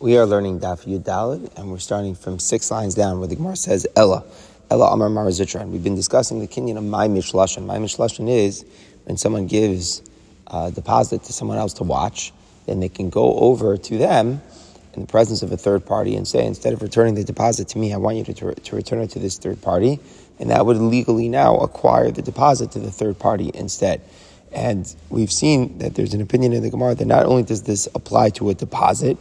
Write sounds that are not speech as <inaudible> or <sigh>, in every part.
We are learning Daf Yud Dalid, and we're starting from six lines down where the Gemara says Ella. Ella Amar Mar Zutra. And we've been discussing the kinyan of my Mishlashan. My Mishlashan is when someone gives a deposit to someone else to watch, then they can go over to them in the presence of a third party and say, instead of returning the deposit to me, I want you to, to return it to this third party. And that would legally now acquire the deposit to the third party instead. And we've seen that there's an opinion in the Gemara that not only does this apply to a deposit,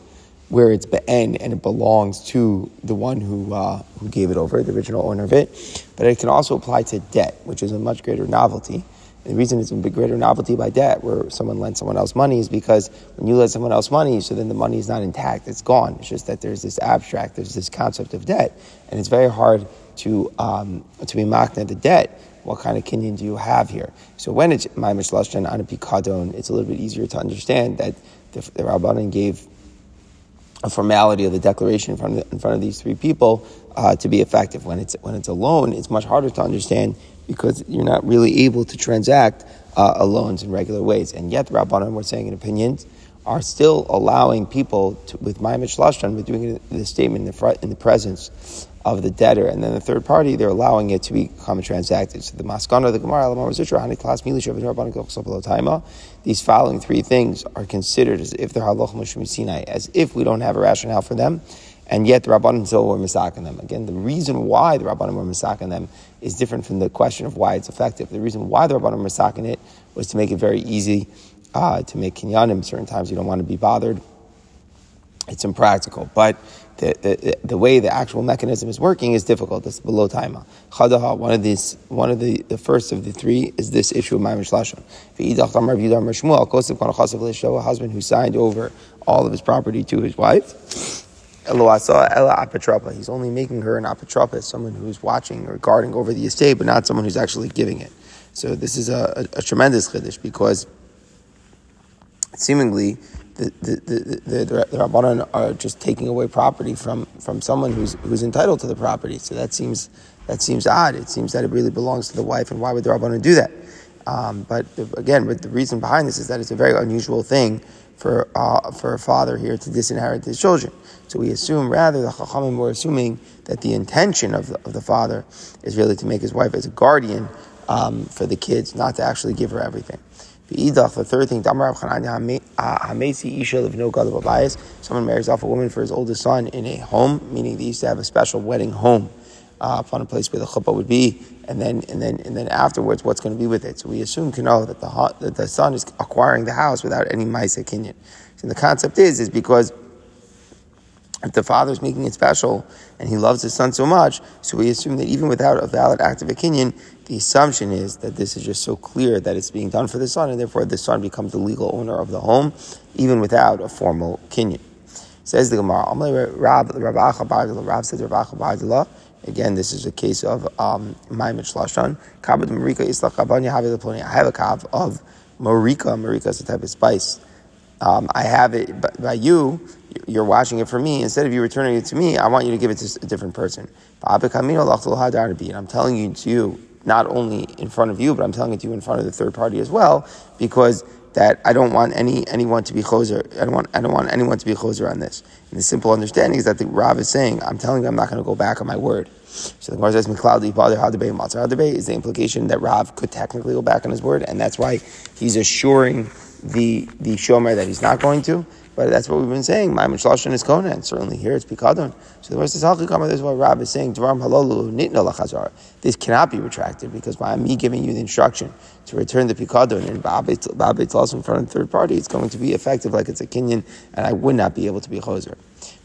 where it's be'en and it belongs to the one who, uh, who gave it over, the original owner of it. But it can also apply to debt, which is a much greater novelty. And the reason it's a greater novelty by debt, where someone lends someone else money, is because when you lend someone else money, so then the money is not intact, it's gone. It's just that there's this abstract, there's this concept of debt, and it's very hard to um, to be mocked at the debt. What kind of kinyan do you have here? So when it's my mishlashtan on a pikadon, it's a little bit easier to understand that the, the gave a formality of the declaration in front of, in front of these three people uh, to be effective. When it's when it's a loan, it's much harder to understand because you're not really able to transact uh, loans in regular ways. And yet, the Rabbanan were saying in opinions are still allowing people to, with Maimich Lashtan, with doing the statement in the, front, in the presence of the debtor, and then the third party, they're allowing it to become transacted. So the maskana the Gemara, these following three things are considered as if they're halach Sinai, as if we don't have a rationale for them, and yet the Rabbanim still were misaking them. Again, the reason why the Rabbanim were misaking them is different from the question of why it's effective. The reason why the Rabbanim were misaking it was to make it very easy uh, to make kinyanim. Certain times you don't want to be bothered. It's impractical, but the, the, way the actual mechanism is working is difficult. It's below taima. Chadaha, one of these, one of the, the first of the three is this issue of Maimish Lashon. A husband who signed over all of his property to his wife. He's only making her an apatropa, someone who's watching or guarding over the estate, but not someone who's actually giving it. So this is a, a, a tremendous chiddush because seemingly the, the, the, the, the Rabbanan are just taking away property from, from someone who's, who's entitled to the property. So that seems, that seems odd. It seems that it really belongs to the wife, and why would the Rabbanan do that? Um, but again, but the reason behind this is that it's a very unusual thing for, uh, for a father here to disinherit his children. So we assume, rather, the Chachamim were assuming that the intention of the, of the father is really to make his wife as a guardian um, for the kids, not to actually give her everything. The third thing, someone marries off a woman for his oldest son in a home, meaning they used to have a special wedding home uh, upon a place where the chuppah would be, and then and then and then afterwards, what's going to be with it? So we assume know that the that the son is acquiring the house without any ma'aseh kinyan. So the concept is is because if the father is making it special and he loves his son so much, so we assume that even without a valid act of kinyan, the assumption is that this is just so clear that it's being done for the son, and therefore the son becomes the legal owner of the home, even without a formal kinyan. Says the Gemara, Rav says Rav Again, this is a case of um, Maimich Lashon. Kabad Marika I have a kav of Marika. Marika is a type of spice. Um, I have it by you, you're watching it for me. Instead of you returning it to me, I want you to give it to a different person. And I'm telling you to you, not only in front of you, but I'm telling it to you in front of the third party as well, because that I don't want any anyone to be choser. I don't want I don't want anyone to be choser on this. And the simple understanding is that the Rav is saying, I'm telling you, I'm not going to go back on my word. So the Gemara says, "Mikladi bother hadabei hadabei" is the implication that Rav could technically go back on his word, and that's why he's assuring the the shomer that he's not going to. But that's what we've been saying. Ma'am Shloshan is Kona, and certainly here it's Pikadon. So the rest is this is what Rav is saying, Dvaram Halolu Nitna Lachazar. This cannot be retracted because by me giving you the instruction to return the Pikadon and Babit also in front of third party, it's going to be effective like it's a Kinyan, and I would not be able to be Choser.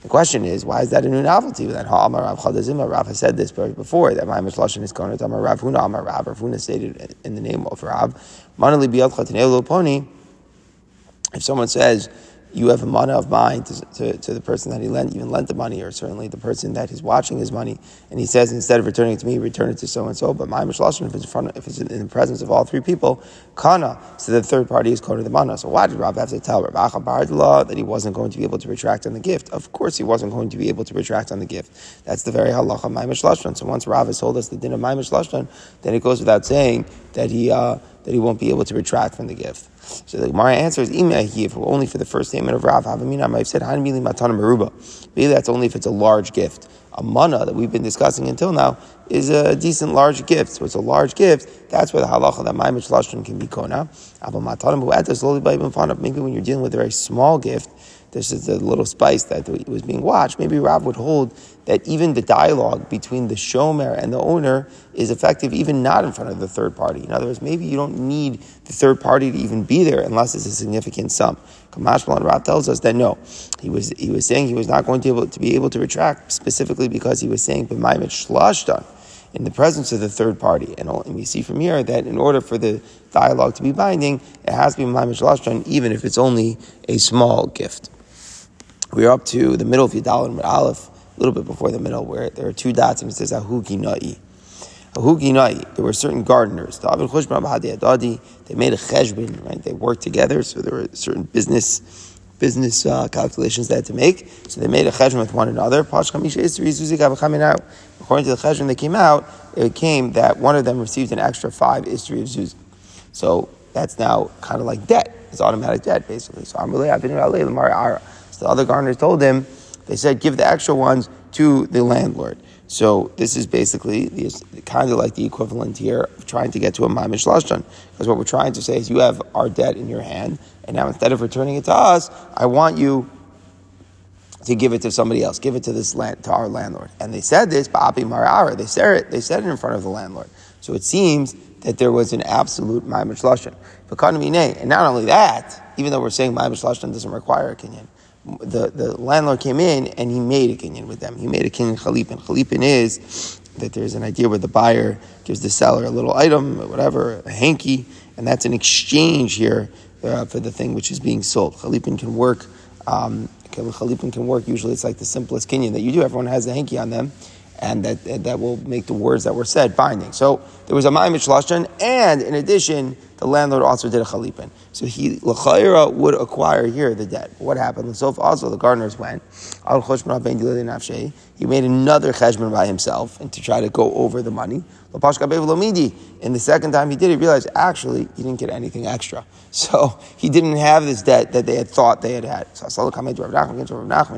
The question is, why is that a new novelty? That Ha'amar Rav Chadazima, Rav has said this before, that Ma'am Shloshan is Kona, Tamar Rav Huna, Amar Rav, Rav Huna stated in the name of Rav, Manali if someone says, you have a mana of mine to, to, to, the person that he lent, even lent the money, or certainly the person that is watching his money, and he says instead of returning it to me, return it to so and so. But my mishlashon, if it's in front, if it's in the presence of all three people, kana. So the third party is kona the mana. So why did Rav have to tell Rav Acha that he wasn't going to be able to retract on the gift? Of course, he wasn't going to be able to retract on the gift. That's the very halacha my mishlashon. So once Rav has told us the din of my mishlashon, then it goes without saying that he uh, that he won't be able to retract from the gift. So the Gemara answers, if only for the first statement of Rav, Havamina have said, Maybe that's only if it's a large gift. A mana that we've been discussing until now is a decent large gift. So it's a large gift. That's where the halacha that Maimich Lashon can be kona. Maybe when you're dealing with a very small gift, this is the little spice that was being watched. Maybe Rav would hold that even the dialogue between the shomer and the owner is effective, even not in front of the third party. In other words, maybe you don't need the third party to even be there unless it's a significant sum. Kamashmal and Rav tells us that no, he was he was saying he was not going to, able, to be able to retract specifically because he was saying b'maimet shlashtan in the presence of the third party. And we see from here that in order for the dialogue to be binding, it has to be b'maimet shlashtan, even if it's only a small gift. We're up to the middle of Yadal and Aleph, a little bit before the middle, where there are two dots and it says Ahugi Na'i. Ahugi Na'i, there were certain gardeners. They made a cheshbon, right? They worked together, so there were certain business business uh, calculations they had to make. So they made a cheshbon with one another. According to the cheshbon that came out, it came that one of them received an extra five istri of zuz. So that's now kind of like debt. It's automatic debt, basically. So I'm really so the other gardeners told him, they said, give the extra ones to the landlord. So this is basically the, kind of like the equivalent here of trying to get to a maimish lashon. Because what we're trying to say is you have our debt in your hand, and now instead of returning it to us, I want you to give it to somebody else, give it to this land, to our landlord. And they said this, Ba'api Marara, they said it, they said it in front of the landlord. So it seems that there was an absolute maimish lashon. And not only that, even though we're saying maimish lashon doesn't require a kinyan, the, the landlord came in and he made a kinyan with them. He made a kinyan chalipin. Chalipin is that there's an idea where the buyer gives the seller a little item, whatever, a hanky, and that's an exchange here uh, for the thing which is being sold. Chalipin can work. Um, Chalipin can work. Usually, it's like the simplest kinyan that you do. Everyone has a hanky on them, and that that will make the words that were said binding. So there was a ma'imish lashon, and in addition, the landlord also did a chalipin. So he, l'chayra, would acquire here the debt. What happened? So also the gardeners went, he made another cheshbon by himself and to try to go over the money. In the second time he did, it, he realized actually he didn't get anything extra. <laughs> So he didn't have this debt that they had thought they had had.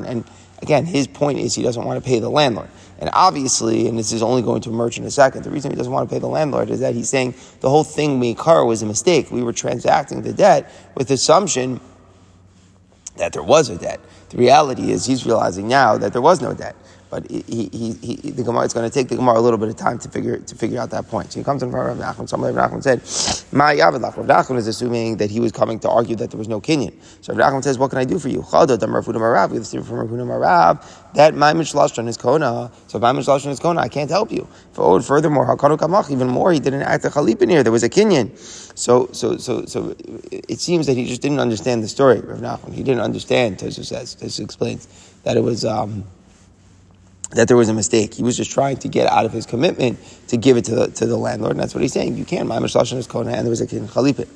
And again, his point is he doesn't want to pay the landlord. And obviously, and this is only going to emerge in a second, the reason he doesn't want to pay the landlord is that he's saying the whole thing we car was a mistake. We were transacting the debt with the assumption that there was a debt. The reality is he's realizing now that there was no debt. But he, he, he, the Gemara, it's going to take the Gemara a little bit of time to figure to figure out that point. So he comes in front of Rav Nachman. Somebody Rav Nachman said, "My "Ma Rav Nachman is assuming that he was coming to argue that there was no Kinyan. So Rav Nachman says, "What can I do for you?" Chada dam Rav Marav. We have from Rav Marav that my mishlashon is kona. So my mishlashon is kona. I can't help you. For, furthermore, hakanu kamach. Even more, he didn't act a chalipin here. There was a Kinyan. So so so so it seems that he just didn't understand the story. Rav Nachman. He didn't understand. Tosu says. Tosu explains that it was. Um, that there was a mistake. He was just trying to get out of his commitment to give it to the, to the landlord. And that's what he's saying. You can't. My Mishlashan is Kona, and there was a king Chalipit.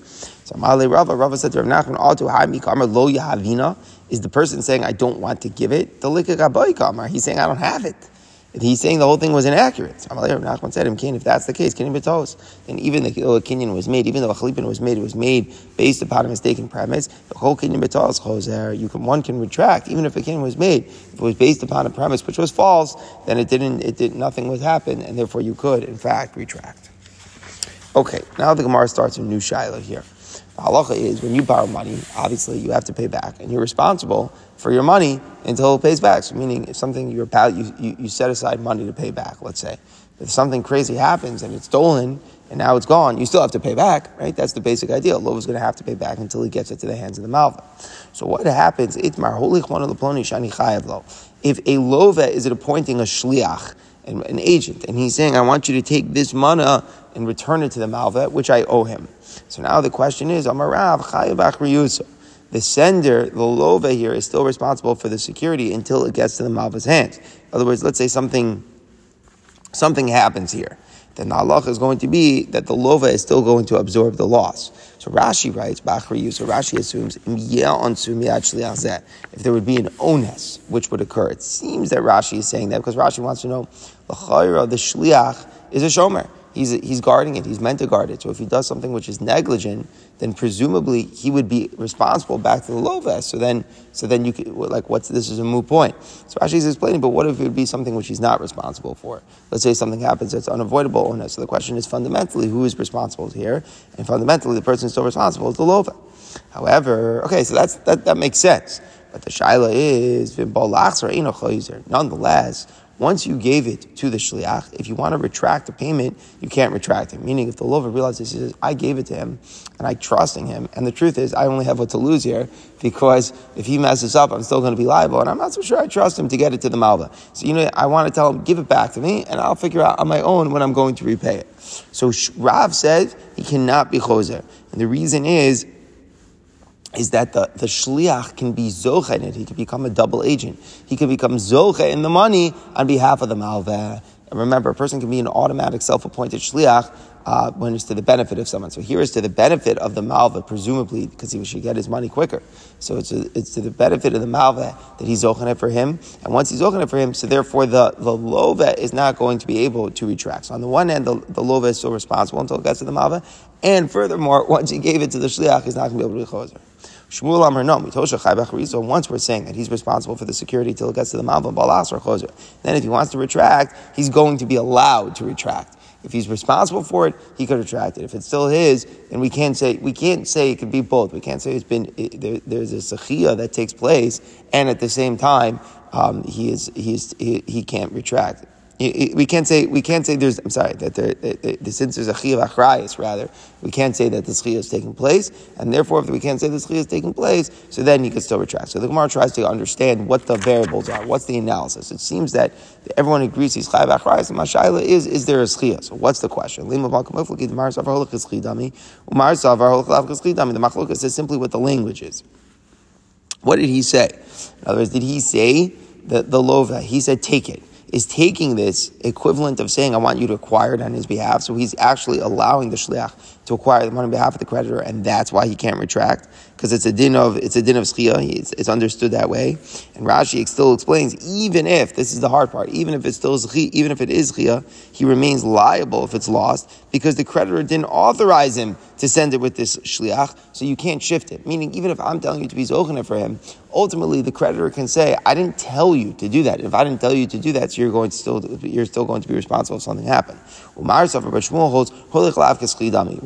So Male Rava, Rava said to Rav Nachman, Altu Ha'mi Kamar Lo Yahavina, is the person saying, I don't want to give it, the Likakaboy Kamar. He's saying, I don't have it. He's saying the whole thing was inaccurate. Nachman said, if that's the case, Kinyan Betos, then even though a Kinyan was made, even though a Chalipin was made, it was made based upon a mistaken premise, the whole Kinyan Betos, Choser, one can retract, even if a Kinyan was made, if it was based upon a premise which was false, then it didn't, it did, nothing would happen, and therefore you could, in fact, retract. Okay, now the Gemara starts a new Shiloh here. The halacha is when you borrow money, obviously you have to pay back, and you're responsible for your money until it pays back. So meaning, if something you're you, you, you set aside money to pay back, let's say, if something crazy happens and it's stolen and now it's gone, you still have to pay back, right? That's the basic idea. Lova is going to have to pay back until he gets it to the hands of the malva. So what happens? Itmar one of the ploni shani chayav lo. If a lova is appointing a shliach, an agent, and he's saying, I want you to take this mana and return it to the malva, which I owe him. So now the question is, Amarav the sender, the lova here, is still responsible for the security until it gets to the malva's hands. In other words, let's say something, something happens here. Then the halacha is going to be that the lova is still going to absorb the loss. So Rashi writes, Bachri so Rashi assumes, if there would be an onus, which would occur. It seems that Rashi is saying that because Rashi wants to know, the shliach is a shomer. He's, he's guarding it. He's meant to guard it. So if he does something which is negligent, then presumably he would be responsible back to the loves. So then, so then you could, like, what's this is a moot point. So he's explaining, but what if it would be something which he's not responsible for? Let's say something happens that's unavoidable. Oh so the question is fundamentally who is responsible here, and fundamentally the person still responsible is the lova. However, okay, so that's that, that makes sense. But the shaila is nonetheless once you gave it to the shliach, if you want to retract the payment, you can't retract it. Meaning, if the lover realizes, he says, I gave it to him, and I trusting him, and the truth is, I only have what to lose here, because if he messes up, I'm still going to be liable, and I'm not so sure I trust him to get it to the malva. So, you know, I want to tell him, give it back to me, and I'll figure out on my own when I'm going to repay it. So Rav said he cannot be choser. And the reason is, is that the, the shliach can be zocha in it. He can become a double agent. He can become zocha in the money on behalf of the malveh. And remember, a person can be an automatic self-appointed shliach uh, when it's to the benefit of someone. So here is to the benefit of the malva, presumably because he should get his money quicker. So it's, a, it's to the benefit of the malva that he's it for him. And once he's it for him, so therefore the, the lova is not going to be able to retract. So on the one hand, the, the lova is still responsible until it gets to the malva. And furthermore, <laughs> once he gave it to the shliach, he's not going to be able to be. Shmuel Amar no, So once we're saying that he's responsible for the security till it gets to the Malva Balas or Choser, then if he wants to retract, he's going to be allowed to retract. If he's responsible for it, he could retract it. If it's still his, then we can't say we can't say it could be both. We can't say it's been it, there, there's a sechia that takes place, and at the same time um, he is he, is, he, he can't retract we can't say we can't say there's. I'm sorry that there, that, since there's a chiyuv achrayis rather, we can't say that the chiyuv is taking place, and therefore if we can't say the chiyuv is taking place, so then you can still retract. So the Gemara tries to understand what the variables are. What's the analysis? It seems that everyone agrees he's chayav achrayis, and mashaila is is there a chiyuv? So what's the question? The machlokas says simply what the language is. What did he say? In other words, did he say the the lova? He said take it is taking this equivalent of saying, I want you to acquire it on his behalf. So he's actually allowing the shliach to acquire the money on behalf of the creditor, and that's why he can't retract because it's a din of it's a din of. It's, it's, understood that way. And Rashi still explains, even if this is the hard part, even if it's still even if it is schia, he remains liable if it's lost because the creditor didn't authorize him to send it with this shliach, so you can't shift it. Meaning, even if I'm telling you to be zochana for him, ultimately the creditor can say, "I didn't tell you to do that. If I didn't tell you to do that, so you're going to still you're still going to be responsible if something happened." But Shmuel holds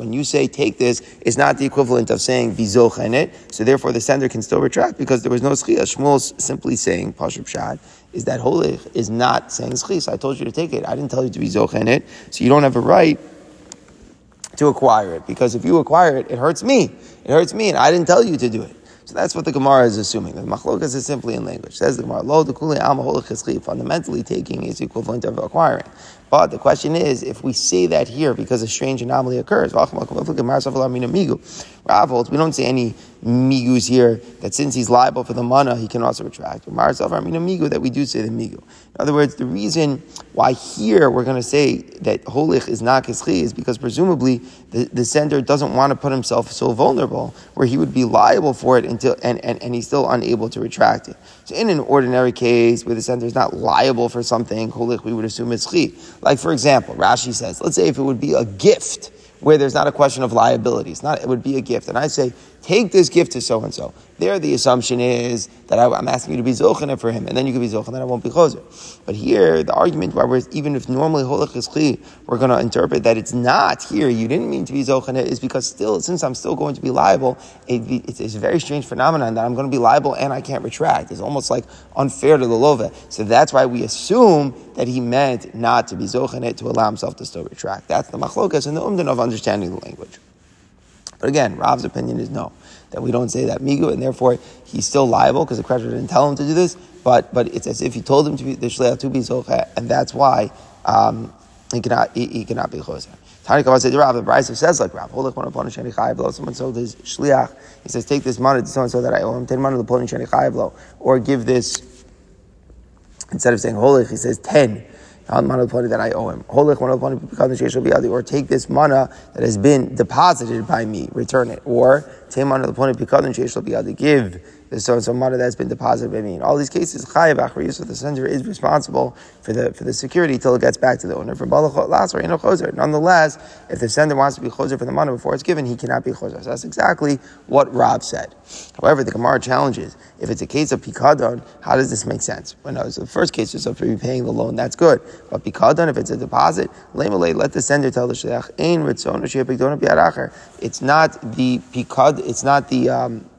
when you say take this, it's not the equivalent of saying be zocha So therefore, the sender can still retract because there was no schia. Shmuel's simply saying pashub shad is that holich is not saying schia. So I told you to take it. I didn't tell you to be zocha So you don't have a right to acquire it because if you acquire it, it hurts me. It hurts me, and I didn't tell you to do it. So that's what the Gemara is assuming. The machlokas is simply in language. Says the Gemara, lo fundamentally taking is equivalent of acquiring. But the question is, if we say that here because a strange anomaly occurs, Rav holds, we don't say any migus here that since he's liable for the mana, he can also retract. that we do say the migu. In other words, the reason why here we're going to say that holich is not kischi is because presumably the, the sender doesn't want to put himself so vulnerable where he would be liable for it until and, and, and he's still unable to retract it. So in an ordinary case where the sender is not liable for something, holich we would assume it's chi. Like for example, Rashi says, let's say if it would be a gift where there's not a question of liability. It's not, it would be a gift. And I say, take this gift to so and so. There, the assumption is that I, am asking you to be zochana for him, and then you can be zochana, and I won't be choser. But here, the argument why we're, even if normally holach is chi, we're going to interpret that it's not here. You didn't mean to be zochana, is because still, since I'm still going to be liable, it, it's, it's, a very strange phenomenon that I'm going to be liable and I can't retract. It's almost like unfair to the lova. So that's why we assume that he meant not to be zochana to allow himself to still retract. That's the machlokas and the umdan of understanding the language. But again, Rav's opinion is no, that we don't say that migu, and therefore he's still liable because the creditor didn't tell him to do this. But but it's as if he told him to be the shleach to be zocha, and that's why um, he cannot he, he cannot be choser. Tani Kavah said Rav, the Brisa says like Rav, hold one upon sheni chayav Someone sold his shliach. He says, take this money to so and so that I owe him ten money upon sheni chayav or give this. Instead of saying holich, he says ten that I owe him. Or take this mana that has been deposited by me, return it. Or give so and so money that's been deposited by me. In all these cases, chayav achriyus, so the sender is responsible for the for the security till it gets back to the owner. For balachot or choser. Nonetheless, if the sender wants to be choser for the money before it's given, he cannot be choser. So that's exactly what Rav said. However, the Gemara challenges if it's a case of pikadon, how does this make sense? When well, no, so the first case is of repaying the loan, that's good. But pikadon, if it's a deposit, let the sender tell the shliach, It's not the pikad, it's not the um,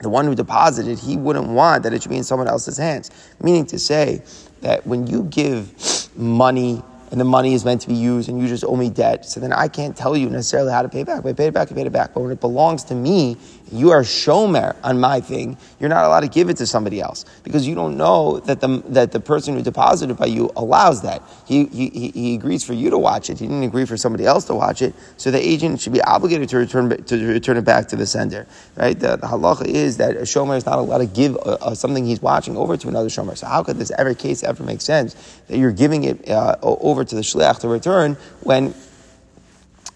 the one who deposited, he wouldn't want that it should be in someone else's hands. Meaning to say that when you give money and the money is meant to be used and you just owe me debt, so then I can't tell you necessarily how to pay it back. If I paid it back, I paid it back. But when it belongs to me, you are shomer on my thing, you're not allowed to give it to somebody else because you don't know that the, that the person who deposited by you allows that. He, he, he agrees for you to watch it. He didn't agree for somebody else to watch it. So the agent should be obligated to return, to return it back to the sender. Right? The, the halacha is that a shomer is not allowed to give uh, uh, something he's watching over to another shomer. So how could this ever case ever make sense that you're giving it uh, over to the shliach to return when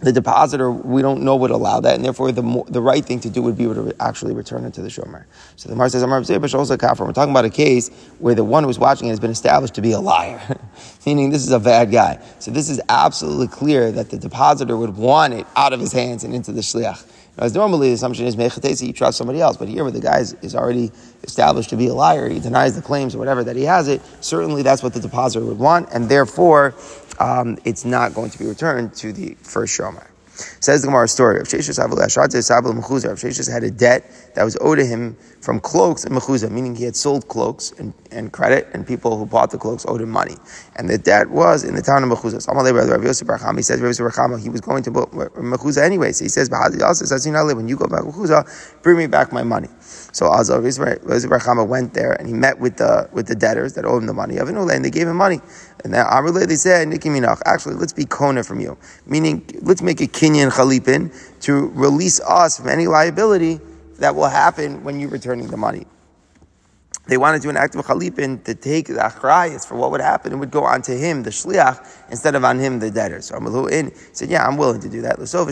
the depositor, we don't know would allow that, and therefore the the right thing to do would be to actually return it to the shomer. So the Mar says, "Amar also kafir." We're talking about a case where the one who's watching it has been established to be a liar, <laughs> meaning this is a bad guy. So this is absolutely clear that the depositor would want it out of his hands and into the shliach. As normally the assumption is mechatesi, you trust somebody else, but here where the guy is, is, already established to be a liar, he denies the claims or whatever that he has it. Certainly, that's what the depositor would want, and therefore um, it's not going to be returned to the first shomer. Says the Gemara story of Sheshus Sheshus had a debt that was owed to him from cloaks and mechuzah, meaning he had sold cloaks and, and credit, and people who bought the cloaks owed him money. And the debt was in the town of mechuzah. So He says, Rav Yosef he was going to mechuzah anyway. So he says, when you go back mechuzah, bring me back my money. So Azar Chama went there and he met with the with the debtors that owed him the money of and they gave him money. And then Amrle they said, Niki Minach, actually let's be kona from you. Meaning let's make a kinyan chalipin to release us from any liability that will happen when you're returning the money. They wanted to do an act of chalipin to take the achrayas for what would happen. It would go on to him, the shliach, instead of on him, the debtor. So Amalu in said, "Yeah, I'm willing to do that." So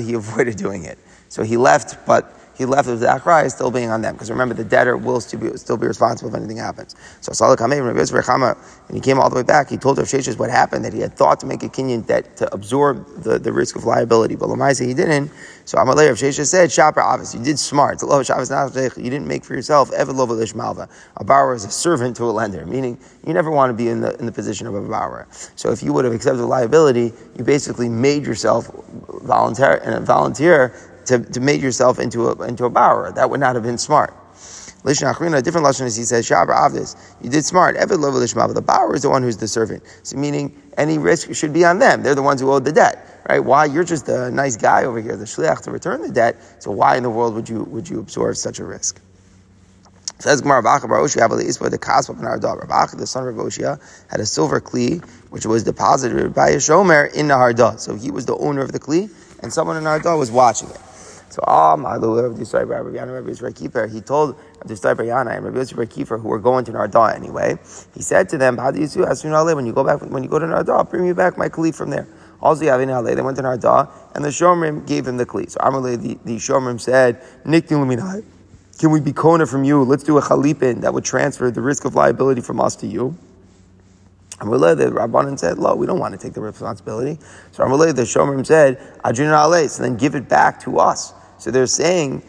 He <laughs> avoided doing it, so he left, but he left with the akrai still being on them. Because remember, the debtor will still be, still be responsible if anything happens. So Salah Kameh, and he came all the way back, he told Rav Sheshes what happened, that he had thought to make a kinyan debt to absorb the, the risk of liability. But Lamaisa, he didn't. So Amalei Rav Sheshes said, Shapar Avis, you did smart. You didn't make for yourself Malva. A borrower is a servant to a lender, meaning you never want to be in the, in the position of a borrower. So if you would have accepted liability, you basically made yourself volunteer and a volunteer to, to make yourself into a, into a borrower. That would not have been smart. Lishna Achrina, a different lesson is he says, Shabra Avdis, you did smart. Eved Lova Lishma, the borrower is the one who's the servant. So meaning any risk should be on them. They're the ones who owed the debt, right? Why? You're just a nice guy over here, the shliach, to return the debt. So why in the world would you, would you absorb such a risk? Says Gemara the the son of Raboshia, had a silver kli which was deposited by a shomer in the. So he was the owner of the kli, and someone in Hardah was watching it. So Ah Malu Rabbi Yisrael Rabbi Yana Rabbi Yisrael He told Rabbi Yisrael Yana and Rabbi Yisrael Kippur who were going to Nardah anyway. He said to them, how "When you go back, when you go to Nardah, bring me back my kli from there." Also, Yavin Ale, they went to Nardah, and the Shomrim gave him the kli. So Amalei, the, the Shomrim said, "Niktim luminai." Can we be kona from you? Let's do a chalipin that would transfer the risk of liability from us to you. Amalei, the Rabbanan said, "Lo, we don't want to take the responsibility." So Amalei, the Shomrim said, "Adjuna Ale," so then give it back to us. So they're saying,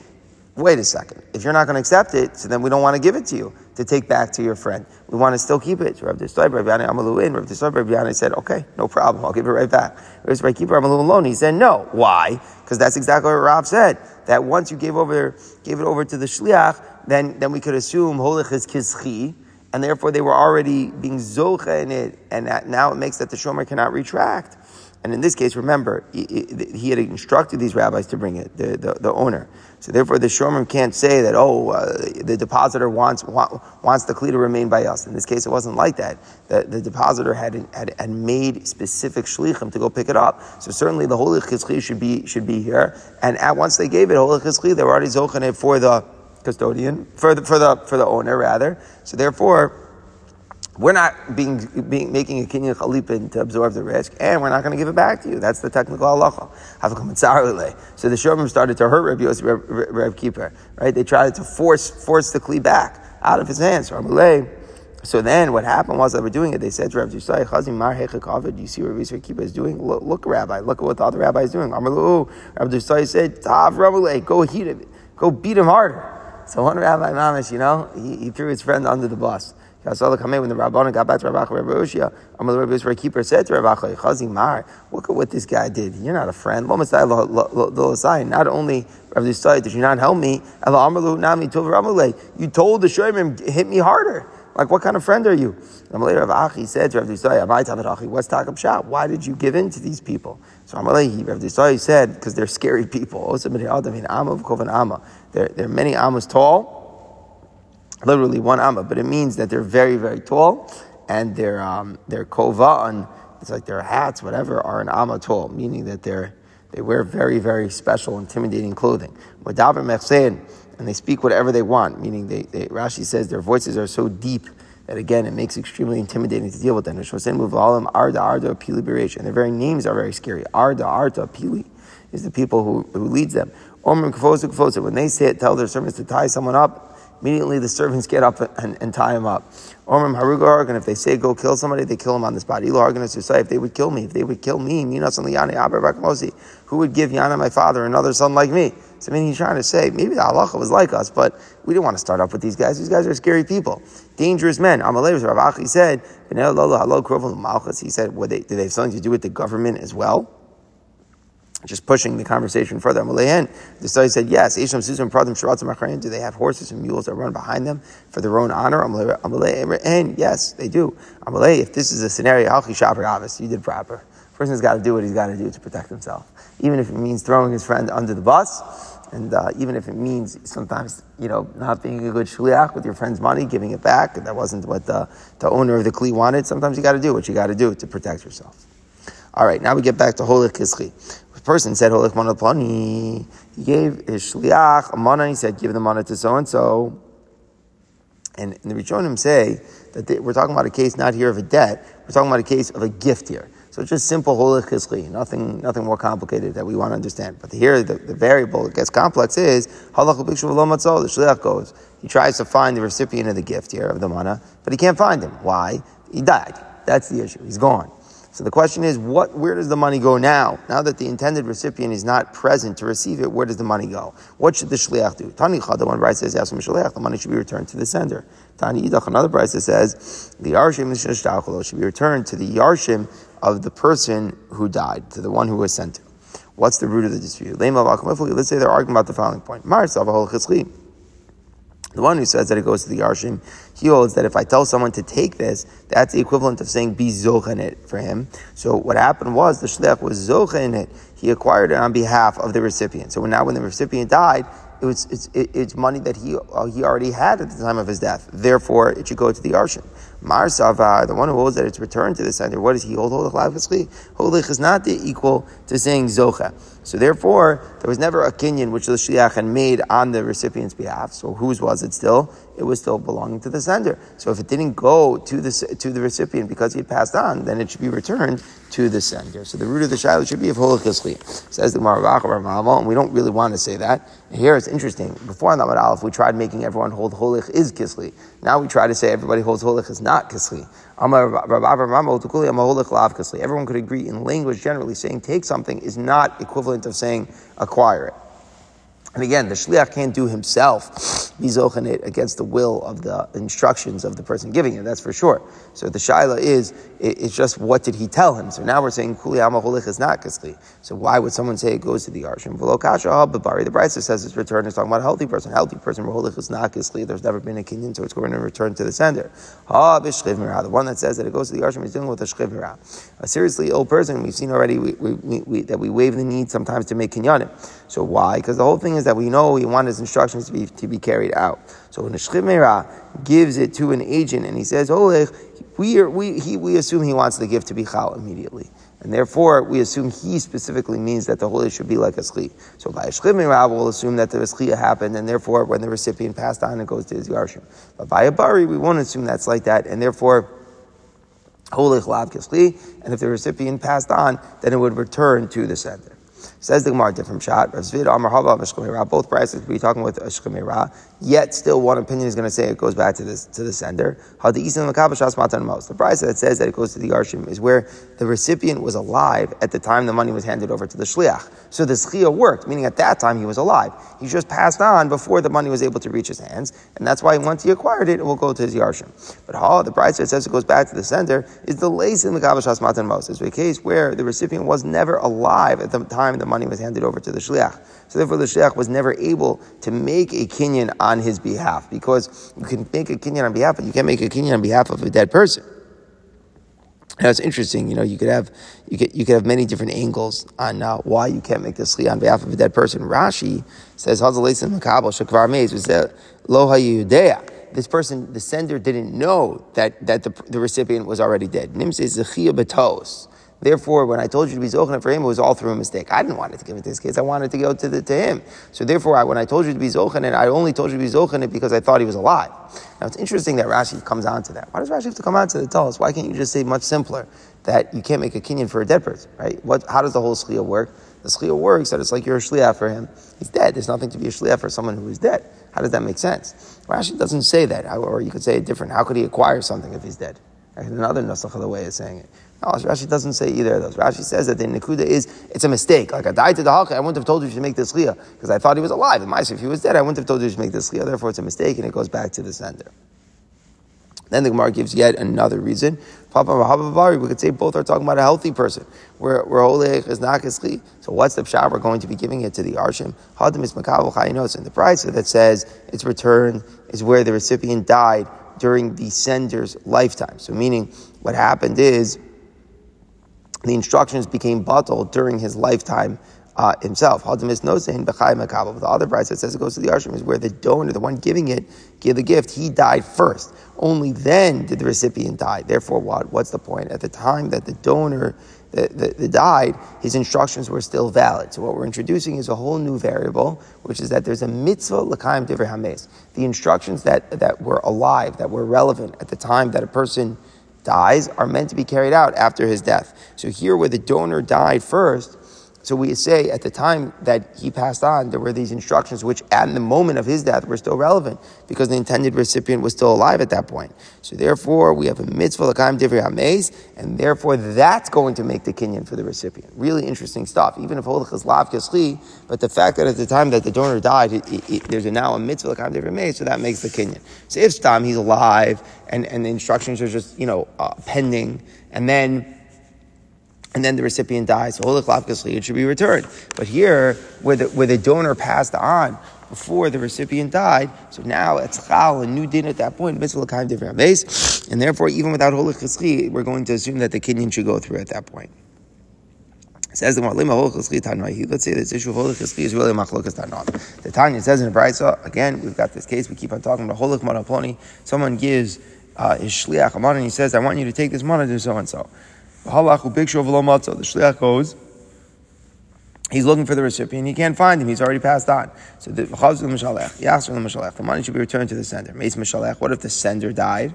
wait a second, if you're not going to accept it, so then we don't want to give it to you to take back to your friend. We want to still keep it. Rav Dostai, Rav Yana Amalu in. Rav Dostai, Rav Yana said, okay, no problem, I'll give it right back. Rav Rav Kippur Amalu alone, he said, no. Why? Because that's exactly what Rav said. That once you gave over, gave it over to the shliach, then, then we could assume holich is kizchi, and therefore they were already being zocha in it, and that, now it makes that the shomer cannot retract. And in this case, remember, he, had instructed these rabbis to bring it, the, the, the owner. So therefore, the shomrim can't say that, oh, uh, the depositor wants, wants the kli to remain by us. In this case, it wasn't like that. The, the depositor had, had, had made specific shlichim to go pick it up. So certainly the holy chizchi should be, should be here. And at once they gave it, holy chizchi, they were already zochanet for the custodian, for the, for the, for the owner rather. So therefore, we're not being, being making a kinyan chalipin to absorb the risk, and we're not going to give it back to you. That's the technical halacha. So the shomrim started to hurt Rabbi Yossi, Reb, Reb Kippur, right? They tried to force force the kli back out of his hands. So then what happened was they were doing it. They said to Rabbi Yossi, Chazim Do you see what Rabbi Kippur is doing? Look, look, Rabbi, look at what the other rabbi is doing. Amalu, oh. Rabbi Yossi said, Tav go heat him, go beat him harder. So one rabbi, Mamish, you know, he, he threw his friend under the bus. Yasala Kameh, when the Rabbanon got back to Rabbi Rabbi Amal Rabbi Yisrael Kippur said to Rabbi Chazi Mar, look at what this guy did. You're not a friend. Not only Rabbi Yisrael did you not help me, you told the Shoimim, hit me harder. Like, what kind of friend are you? Amalei Rav Achi said to Rav Yisrael, what's Takab Shah? Why did you give in to these people? So Amalei, Rav Yisrael said, because they're scary people. There are many Amos tall, literally one amma, but it means that they're very, very tall, and their um, their kovan, it's like their hats, whatever, are an amma tall, meaning that they're they wear very, very special, intimidating clothing. And they speak whatever they want, meaning they, they, Rashi says their voices are so deep that again it makes it extremely intimidating to deal with them. Arda Arda Pili And their very names are very scary. Arda Arda Pili is the people who, who leads them. When they say it, tell their servants to tie someone up, Immediately the servants get up and, and tie him up. Omrim Haruga and if they say go kill somebody, they kill him on the spot. Ilo Hargan to say if they would kill me, if they would kill me, who would give Yana my father another son like me? So I mean he's trying to say maybe the halacha was like us, but we didn't want to start up with these guys. These guys are scary people, dangerous men. Amalei Rav said, he said, did they have something to do with the government as well? Just pushing the conversation further. The study said, yes, do they have horses and mules that run behind them for their own honor? And yes, they do. If this is a scenario, you did proper. Person's got to do what he's got to do to protect himself. Even if it means throwing his friend under the bus, and uh, even if it means sometimes, you know, not being a good shliach with your friend's money, giving it back, and that wasn't what the, the owner of the kli wanted, sometimes you got to do what you got to do to protect yourself. All right, now we get back to holy kischi person said, Holich Monoponi, he gave his shliach a mana, he said, give the mana to so and so. And the Rishonim say that they, we're talking about a case not here of a debt, we're talking about a case of a gift here. So just simple holich chizli, nothing, nothing more complicated that we want to understand. But here, the, the variable that gets complex is halach The shliach goes, he tries to find the recipient of the gift here of the mana, but he can't find him. Why? He died. That's the issue. He's gone. So the question is, what, where does the money go now? Now that the intended recipient is not present to receive it, where does the money go? What should the shliach do? Tani the one Brisa says, shliach, the money should be returned to the sender. Tani idach, another Brisa says, the yarshim should be returned to the yarshim of the person who died, to the one who was sent to. What's the root of the dispute? Let's say they're arguing about the following point. The one who says that it goes to the Yarshim, he holds that if I tell someone to take this, that's the equivalent of saying be zoch in it for him. So what happened was the shliach was zoch in it. He acquired it on behalf of the recipient. So now when the recipient died, it was, it's, it's money that he, uh, he already had at the time of his death. Therefore, it should go to the Yarshim. Mar Savar, the one who holds that it's returned to the sender, what does he hold? Holich is not the equal to saying Zocha. So therefore, there was never a kinyan which the shliach had made on the recipient's behalf. So whose was it still? It was still belonging to the sender. So if it didn't go to the to the recipient because he had passed on, then it should be returned to the sender. So the root of the shiloh should be of holich Says the Gemara and we don't really want to say that. Here it's interesting. Before on Lamed Aleph, we tried making everyone hold holich is kisli. Now we try to say everybody holds holich is not kisli. Everyone could agree in language generally saying take something is not equivalent of saying acquire it. And again, the shliach can't do himself be zochanit against the will of the instructions of the person giving it. That's for sure. So the shaila is it's just what did he tell him? So now we're saying kuli amaholich is not kisli. So why would someone say it goes to the arshim? But Bari The Brisa says it's return is talking about a healthy person. Healthy person holich is not kisli. There's never been a kinyan, so it's going to return to the sender. Ha The one that says that it goes to the arshim is dealing with a shchiv A seriously ill person, we've seen already we, we, we, that we waive the need sometimes to make kinyanim. So why? Because the whole thing is that we know we want his instructions to be, to be carried out. So when a shchiv gives it to an agent and he says, oh, we, are, we, he, we assume he wants the gift to be chal immediately. And therefore, we assume he specifically means that the holy should be like a schli. So by a shchiv we'll assume that the schli happened, and therefore, when the recipient passed on, it goes to his yarshim. But by a bari, we won't assume that's like that, and therefore, holy lav and if the recipient passed on, then it would return to the sender. Says the Gemara, different shot. Both prices be talking with a shkemera. Yet, still, one opinion is going to say it goes back to this to the sender. The price that says that it goes to the arshim is where the recipient was alive at the time the money was handed over to the shliach. So the schia worked, meaning at that time he was alive. He just passed on before the money was able to reach his hands, and that's why once he acquired it, it will go to his yarshim. But how the price that says it goes back to the sender is the lace in the kabbalah matan mos. It's a case where the recipient was never alive at the time the money was handed over to the shliach. So therefore, the shliach was never able to make a kinyan on his behalf because you can make a kinyan on behalf, but you can't make a kinyan on behalf of a dead person. Now it's interesting, you know, you could have you could you could have many different angles on uh, why you can't make the sli on behalf of a dead person. Rashi says Hazalesim Makabal Shakvar Meiz was that Loha Yudea. This person, the sender, didn't know that that the, the recipient was already dead. Nim says Zechia Batos. Therefore, when I told you to be zochen for him, it was all through a mistake. I didn't want it to give it to his kids. I wanted to go to, the, to him. So therefore, I, when I told you to be zochen, and I only told you to be zochen because I thought he was alive. Now, it's interesting that Rashi comes on to that. Why does Rashi have to come on to tell us? Why can't you just say much simpler that you can't make a kinyan for a dead person, right? What, how does the whole schlia work? The schlia works that it's like you're a shliach for him. He's dead. There's nothing to be a shliach for someone who is dead. How does that make sense? Rashi doesn't say that, or you could say it different. How could he acquire something if he's dead? Another nusach of the way of saying it. Rashi doesn't say either of those. Rashi says that the Nakuda is, it's a mistake. Like I died to the Halcha, I wouldn't have told you to make this Chiyah, because I thought he was alive. And In if he was dead, I wouldn't have told you to make this Chiyah. Therefore, it's a mistake, and it goes back to the sender. Then the Gemara gives yet another reason. Papa we could say both are talking about a healthy person. Where is So what's the pshat? We're going to be giving it to the Arshim. Hadim is Makabal Chayinos. And the price that says its return is where the recipient died during the sender's lifetime. So meaning what happened is the instructions became bottled during his lifetime uh, himself. But the other price that says it goes to the Arshim is where the donor, the one giving it, give the gift, he died first. Only then did the recipient die. Therefore, what? What's the point? At the time that the donor the, the, the died, his instructions were still valid. So what we're introducing is a whole new variable, which is that there's a mitzvah l'kaim divrei hames. The instructions that, that were alive, that were relevant at the time that a person dies are meant to be carried out after his death. So here, where the donor died first, so we say at the time that he passed on, there were these instructions which at the moment of his death were still relevant because the intended recipient was still alive at that point. So therefore, we have a mitzvah l'kaim divrei hameis, and therefore that's going to make the kinyan for the recipient. Really interesting stuff. Even if holach is lav but the fact that at the time that the donor died, it, it, it, there's a now a mitzvah l'kaim divrei hameis, so that makes the kinyan. So if stam he's alive and, and the instructions are just you know uh, pending, and then and then the recipient dies. So it should be returned. But here, where the, where the donor passed on before the recipient died, so now it's chal, a new din at that point, and therefore, even without holik we're going to assume that the kinyan should go through at that point. says the Let's say this issue of holik is really machlokas tanon. The Tanya says in the Brisa, again, we've got this case, we keep on talking about holik monoponi. Someone gives uh, his shliach a and he says, I want you to take this money to so and so. The shliach goes. He's looking for the recipient. He can't find him. He's already passed on. So the the money should be returned to the sender. What if the sender died?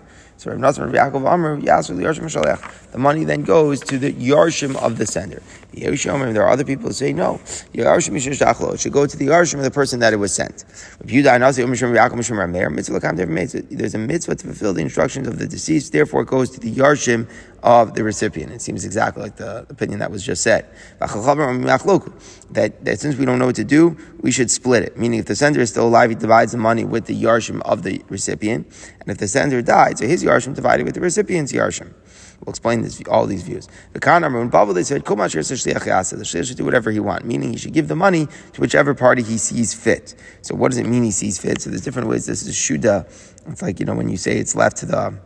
The money then goes to the Yarshim of the sender. There are other people who say no. It should go to the Yarshim of the person that it was sent. There's a mitzvah to fulfill the instructions of the deceased. Therefore, it goes to the Yarshim of the recipient. It seems exactly like the opinion that was just said. That, that since we don't know what to do, we should split it. Meaning, if the sender is still alive, he divides the money with the yarshim of the recipient, and if the sender died, so his yarshim divided with the recipient's yarshim. We'll explain this, all these views. The Khan when Babel they said, The shliach should do whatever he wants, meaning he should give the money to whichever party he sees fit. So what does it mean he sees fit? So there's different ways. This is shuda. It's like, you know, when you say it's left to the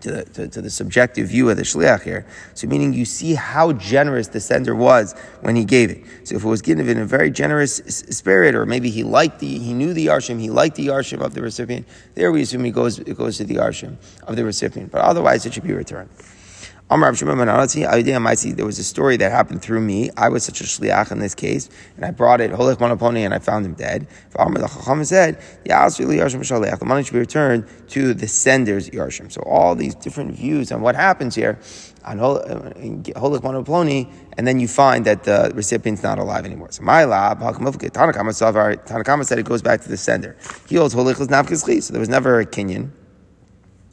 to the, to, to, the subjective view of the shliach here. So meaning you see how generous the sender was when he gave it. So if it was given in a very generous spirit, or maybe he liked the, he knew the yarshim, he liked the yarshim of the recipient, there we assume he goes, it goes to the yarshim of the recipient. But otherwise it should be returned. There was a story that happened through me. I was such a shliach in this case, and I brought it holech monoponi, and I found him dead. Amar the Chacham said, The money should be returned to the sender's yarshim. So all these different views on what happens here on holech monoponi, and then you find that the recipient's not alive anymore. So my lab, Tanakama said it goes back to the sender. He holds holech so there was never a kinyan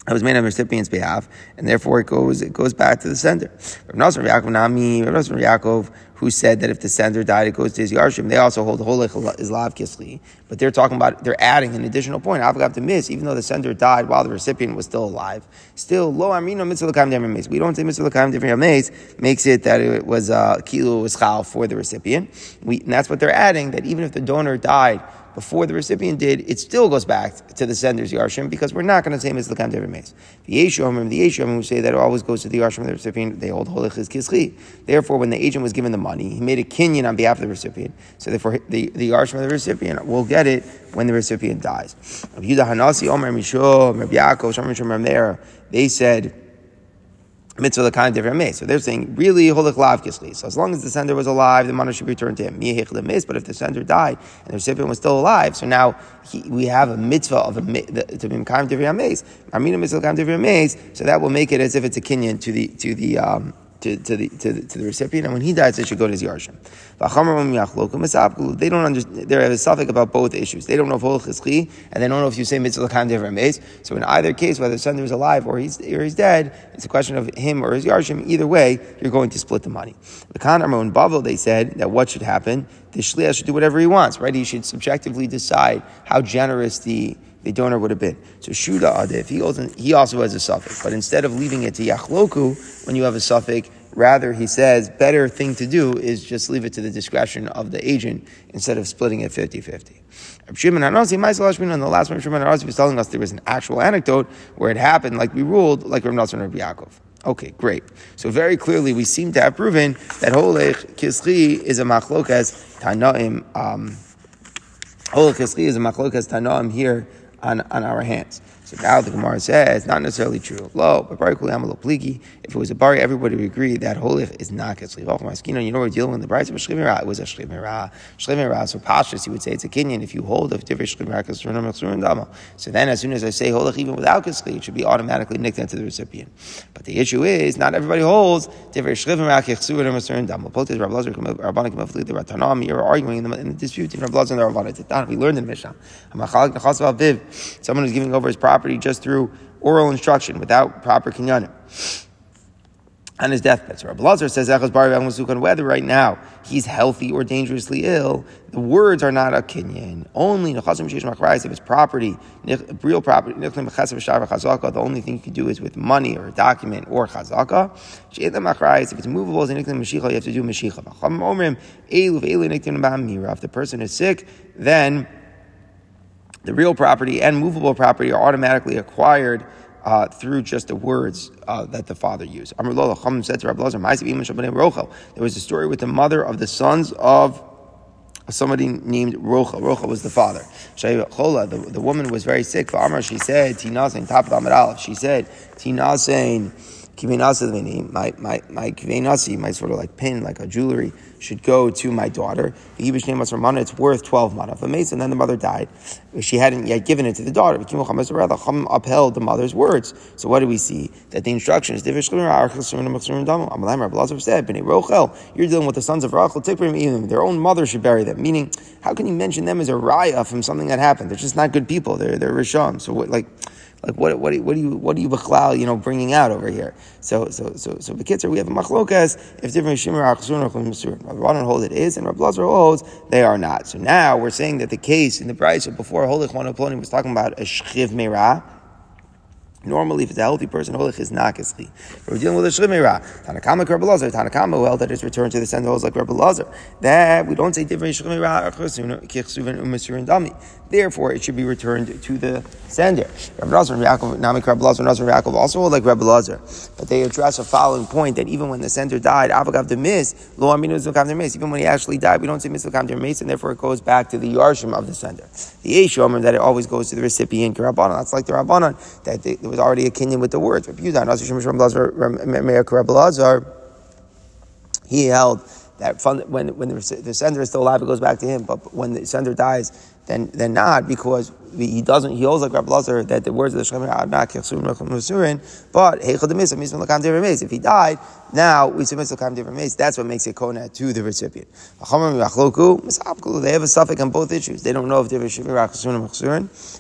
that was made on the recipient's behalf, and therefore it goes it goes back to the sender. Rav Nasr Yaakov Nami, Rav Nasr Yaakov, who said that if the sender died, it goes to his yarshim. They also hold whole is lav kisli, but they're talking about they're adding an additional point. I've to miss, even though the sender died while the recipient was still alive. Still, lo amino mitzvah l'kaim We don't say mitzvah l'kaim dever makes it that it was uh, kilo was chal for the recipient. We, and that's what they're adding. That even if the donor died before the recipient did, it still goes back to the sender's yarshim because we're not going to say mitzvah dever mace. The yeshomim, the yeshomim who say that it always goes to the yarshim of the recipient, they hold holech is kischi. Therefore, when the agent was given the money, he made a kinyan on behalf of the recipient. So therefore, the, the yarshim of the recipient will get it when the recipient dies. They said, mitzvah kind l'kaim divrei So they're saying really holich lav kisli. So as long as the sender was alive, the money should be returned to him. But if the sender died and the recipient was still alive, so now he, we have a mitzvah of a to be mes. Amina mitzvah kaim divrei So that will make it as if it's a kinyan to the to the um, to, the, to, the, to the recipient, and when he dies, it should go to his yarshim. They don't understand, they have a suffix about both issues. They don't know if holch and they don't know if you say mitzvah l'kam dever So in either case, whether the sender is alive or he's, or he's dead, it's a question of him or his yarshim. Either way, you're going to split the money. The Kanarmo in Bavel, they said that what should happen? The shliach should do whatever he wants, right? He should subjectively decide how generous the the donor would have been. So Shuda Adif, he, he also has a suffix, but instead of leaving it to Yachloku, when you have a suffix, Rather, he says, better thing to do is just leave it to the discretion of the agent instead of splitting it 50 50. Shimon Hanasi, and the last one, Shimon Hanasi was telling us there was an actual anecdote where it happened like we ruled, like Rav Nasser and Rabbi Yaakov. Okay, great. So very clearly, we seem to have proven that Holech Kischi is a machlokas Tanaim. Um, Holech Kischi is a machlokas Tanaim here on, on our hands. So now the Gemara says, not necessarily true. Low, but bari kuli pliki. If it was a bari, everybody would agree that holich is not ketzli. You know, we're dealing with the price of shlimira. It was a shlimira. Shlimira. So pashas, you would say it's a kinyan if you hold of different shlimira So then, as soon as I say holich, even without ketzli, it should be automatically nicked into the recipient. But the issue is, not everybody holds different shlimira kechsurim masurin dama. Both is Rav Lazar, Rabbanik. You're arguing in the, in the dispute between Rav Lazar and the Rabbanik. We learned in Mishnah. Someone who's giving over his property property just through oral instruction without proper kinyanim. On his deathbed. So Rabbi Lazar says, whether right now he's healthy or dangerously ill, the words are not a kinyan. Only if it's property, real property, the only thing you can do is with money or a document or chazaka. If it's movable, as a you have to do mashicha. If the person is sick, then the real property and movable property are automatically acquired uh, through just the words uh, that the father used. Amrullah Kham said to Mah'iam There was a story with the mother of the sons of somebody named Rocha. Rocha was the father. The, the woman was very sick. She said, She said, my my my my sort of like pin, like a jewelry, should go to my daughter. The Yibish name was Ramana, It's worth twelve mana a mace, and then the mother died. She hadn't yet given it to the daughter. The Chum upheld the mother's words. So what do we see? That the instruction is said, You're dealing with the sons of Rachel. Even their own mother should bury them. Meaning, how can you mention them as a raya from something that happened? They're just not good people. They're they're rishon. So what like like what what what do you what do you bichlal you know bringing out over here? So so so so the we have a machlokas if different shimmer achsun Rabbanan hold it is and Rabbi holds they are not. So now we're saying that the case in the price before Holich One was talking about a shchiv merah Normally, if it's a healthy person, holich is not kisli. We're dealing with a shrimera. Tanakama Rebbe Lazar. Tanakama well that is returned to the sender holds like Rebbe Lazar. That we don't say different shrimera umm or dami. Therefore, it should be returned to the sender. Rebbe Lazar and Yaakov, Namik Rebbe Lazar, Nazar Yaakov also hold like Rebbe Lazar, but they address a following point that even when the sender died, avagav the mis lo aminu mis. Even when he actually died, we don't say mis zukam mis, and therefore it goes back to the yarshim of the sender. The Eish that it always goes to the recipient. That's like the Rabbanon that they, was already a kinyan with the words. He held that when, when the, the sender is still alive, it goes back to him. But when the sender dies, then then not because he doesn't. He holds like Rabbi Lazar that the words of the Shemir are not Kechsurim Masurin, but If he died, now we submit to Kam Mace. That's what makes it Kona to the recipient. They have a suffix on both issues. They don't know if they're Shemir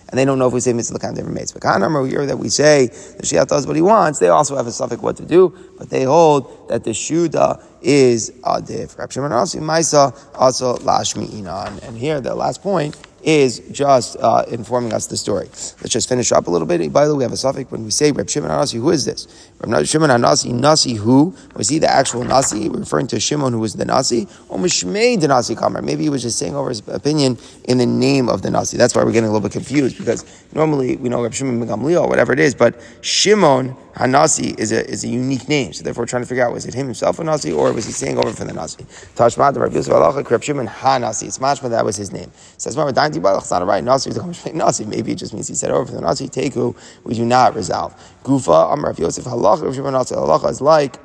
and they don't know if we say Mitzvah Kam Mace. But Kanamar here that we say the Shiach does what he wants. They also have a suffix what to do, but they hold that the Shuda is Adif. Rab Shimon Maisa also Lashmi Inan. And here the last point is just uh, informing us the story. Let's just finish up a little bit. By the way, we have a suffix when we say Reb Shimon Anasi, who is this? Reb Shimon Anasi, Nasi who? Was he the actual Nasi, referring to Shimon who was the Nasi? Or Mishmei the Nasi Kamar? Maybe he was just saying over his opinion in the name of the Nasi. That's why we're getting a little bit confused because normally we know Reb Shimon Ben Gamliel, whatever it is, but Shimon Hanasi is a, is a unique name. So therefore, trying to figure out was it him himself a Nasi or was he saying over for the Nasi? Tashma the Rabbi Yosef Alacha Reb Shimon Hanasi. It's mashma that was his name. Says Not right. Nasi <laughs> Nasi. Maybe it just means he said oh, over for the Nasi. Teku. We do not resolve. Gufa Amar Rav Yosef Halacha Reb Shimon. Halacha is like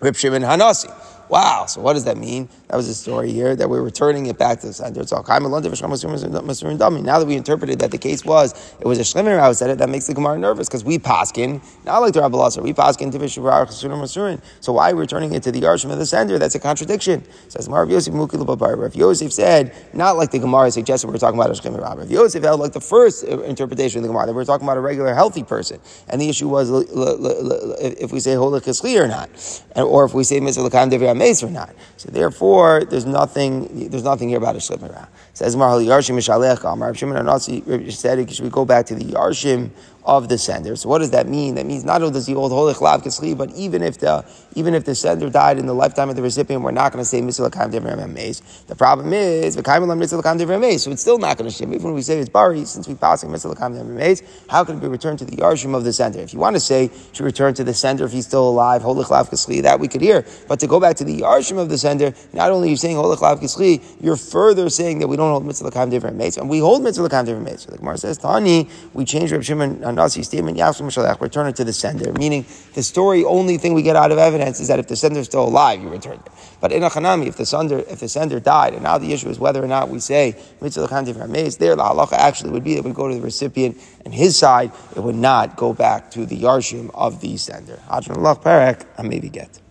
Reb Shimon Hanasi. Wow. So what does that mean? That was the story here that we're returning it back to the center. Now that we interpreted that the case was it was a shlemer who said it, that makes the Gemara nervous because we paskin not like the Rabbi Lazar, we paskin to So why are we returning it to the Yarshim of the sender? That's a contradiction. Says Rav Yosef Rav Yosef said not like the Gemara suggested we're talking about a shlemer Rav Yosef held like the first uh, interpretation of the Gemara that we're talking about a regular healthy person, and the issue was if we say holy or not, or if we say mitzvah or not. So therefore, there's nothing, there's nothing here about a shlimer. Says Marhal Yarshim Mishalech Amar Shimon Anasi said, should we go back to the Yarshim of the sender. So what does that mean? That means not only does he hold holich lav kisli, but even if the even if the sender died in the lifetime of the recipient, we're not going to say mitzvah l'kaim devrim. The problem is v'kaim lam mitzvah l'kaim devrim mace, so it's still not going to shim. Even when we say it's bari, since we passing l'kaim devrim mace, how can it be returned to the yarshim of the sender? If you want to say to return to the sender if he's still alive, holich lav kisli, that we could hear. But to go back to the yarshim of the sender, not only are you saying holich lav kisli, you're further saying that we don't hold mitzvah l'kaim devrim and we hold l'kaim devrim mace. So the Gemara says, Tani, we change Reb Shimon Nasi statement, Yasum return it to the sender. Meaning, the story, only thing we get out of evidence is that if the sender is still alive, you return it. But in a Hanami, if the sender, if the sender died, and now the issue is whether or not we say Mitzvah there the halacha actually would be that would go to the recipient and his side, it would not go back to the Yarshim of the sender. Adran Allah Perek, and maybe get.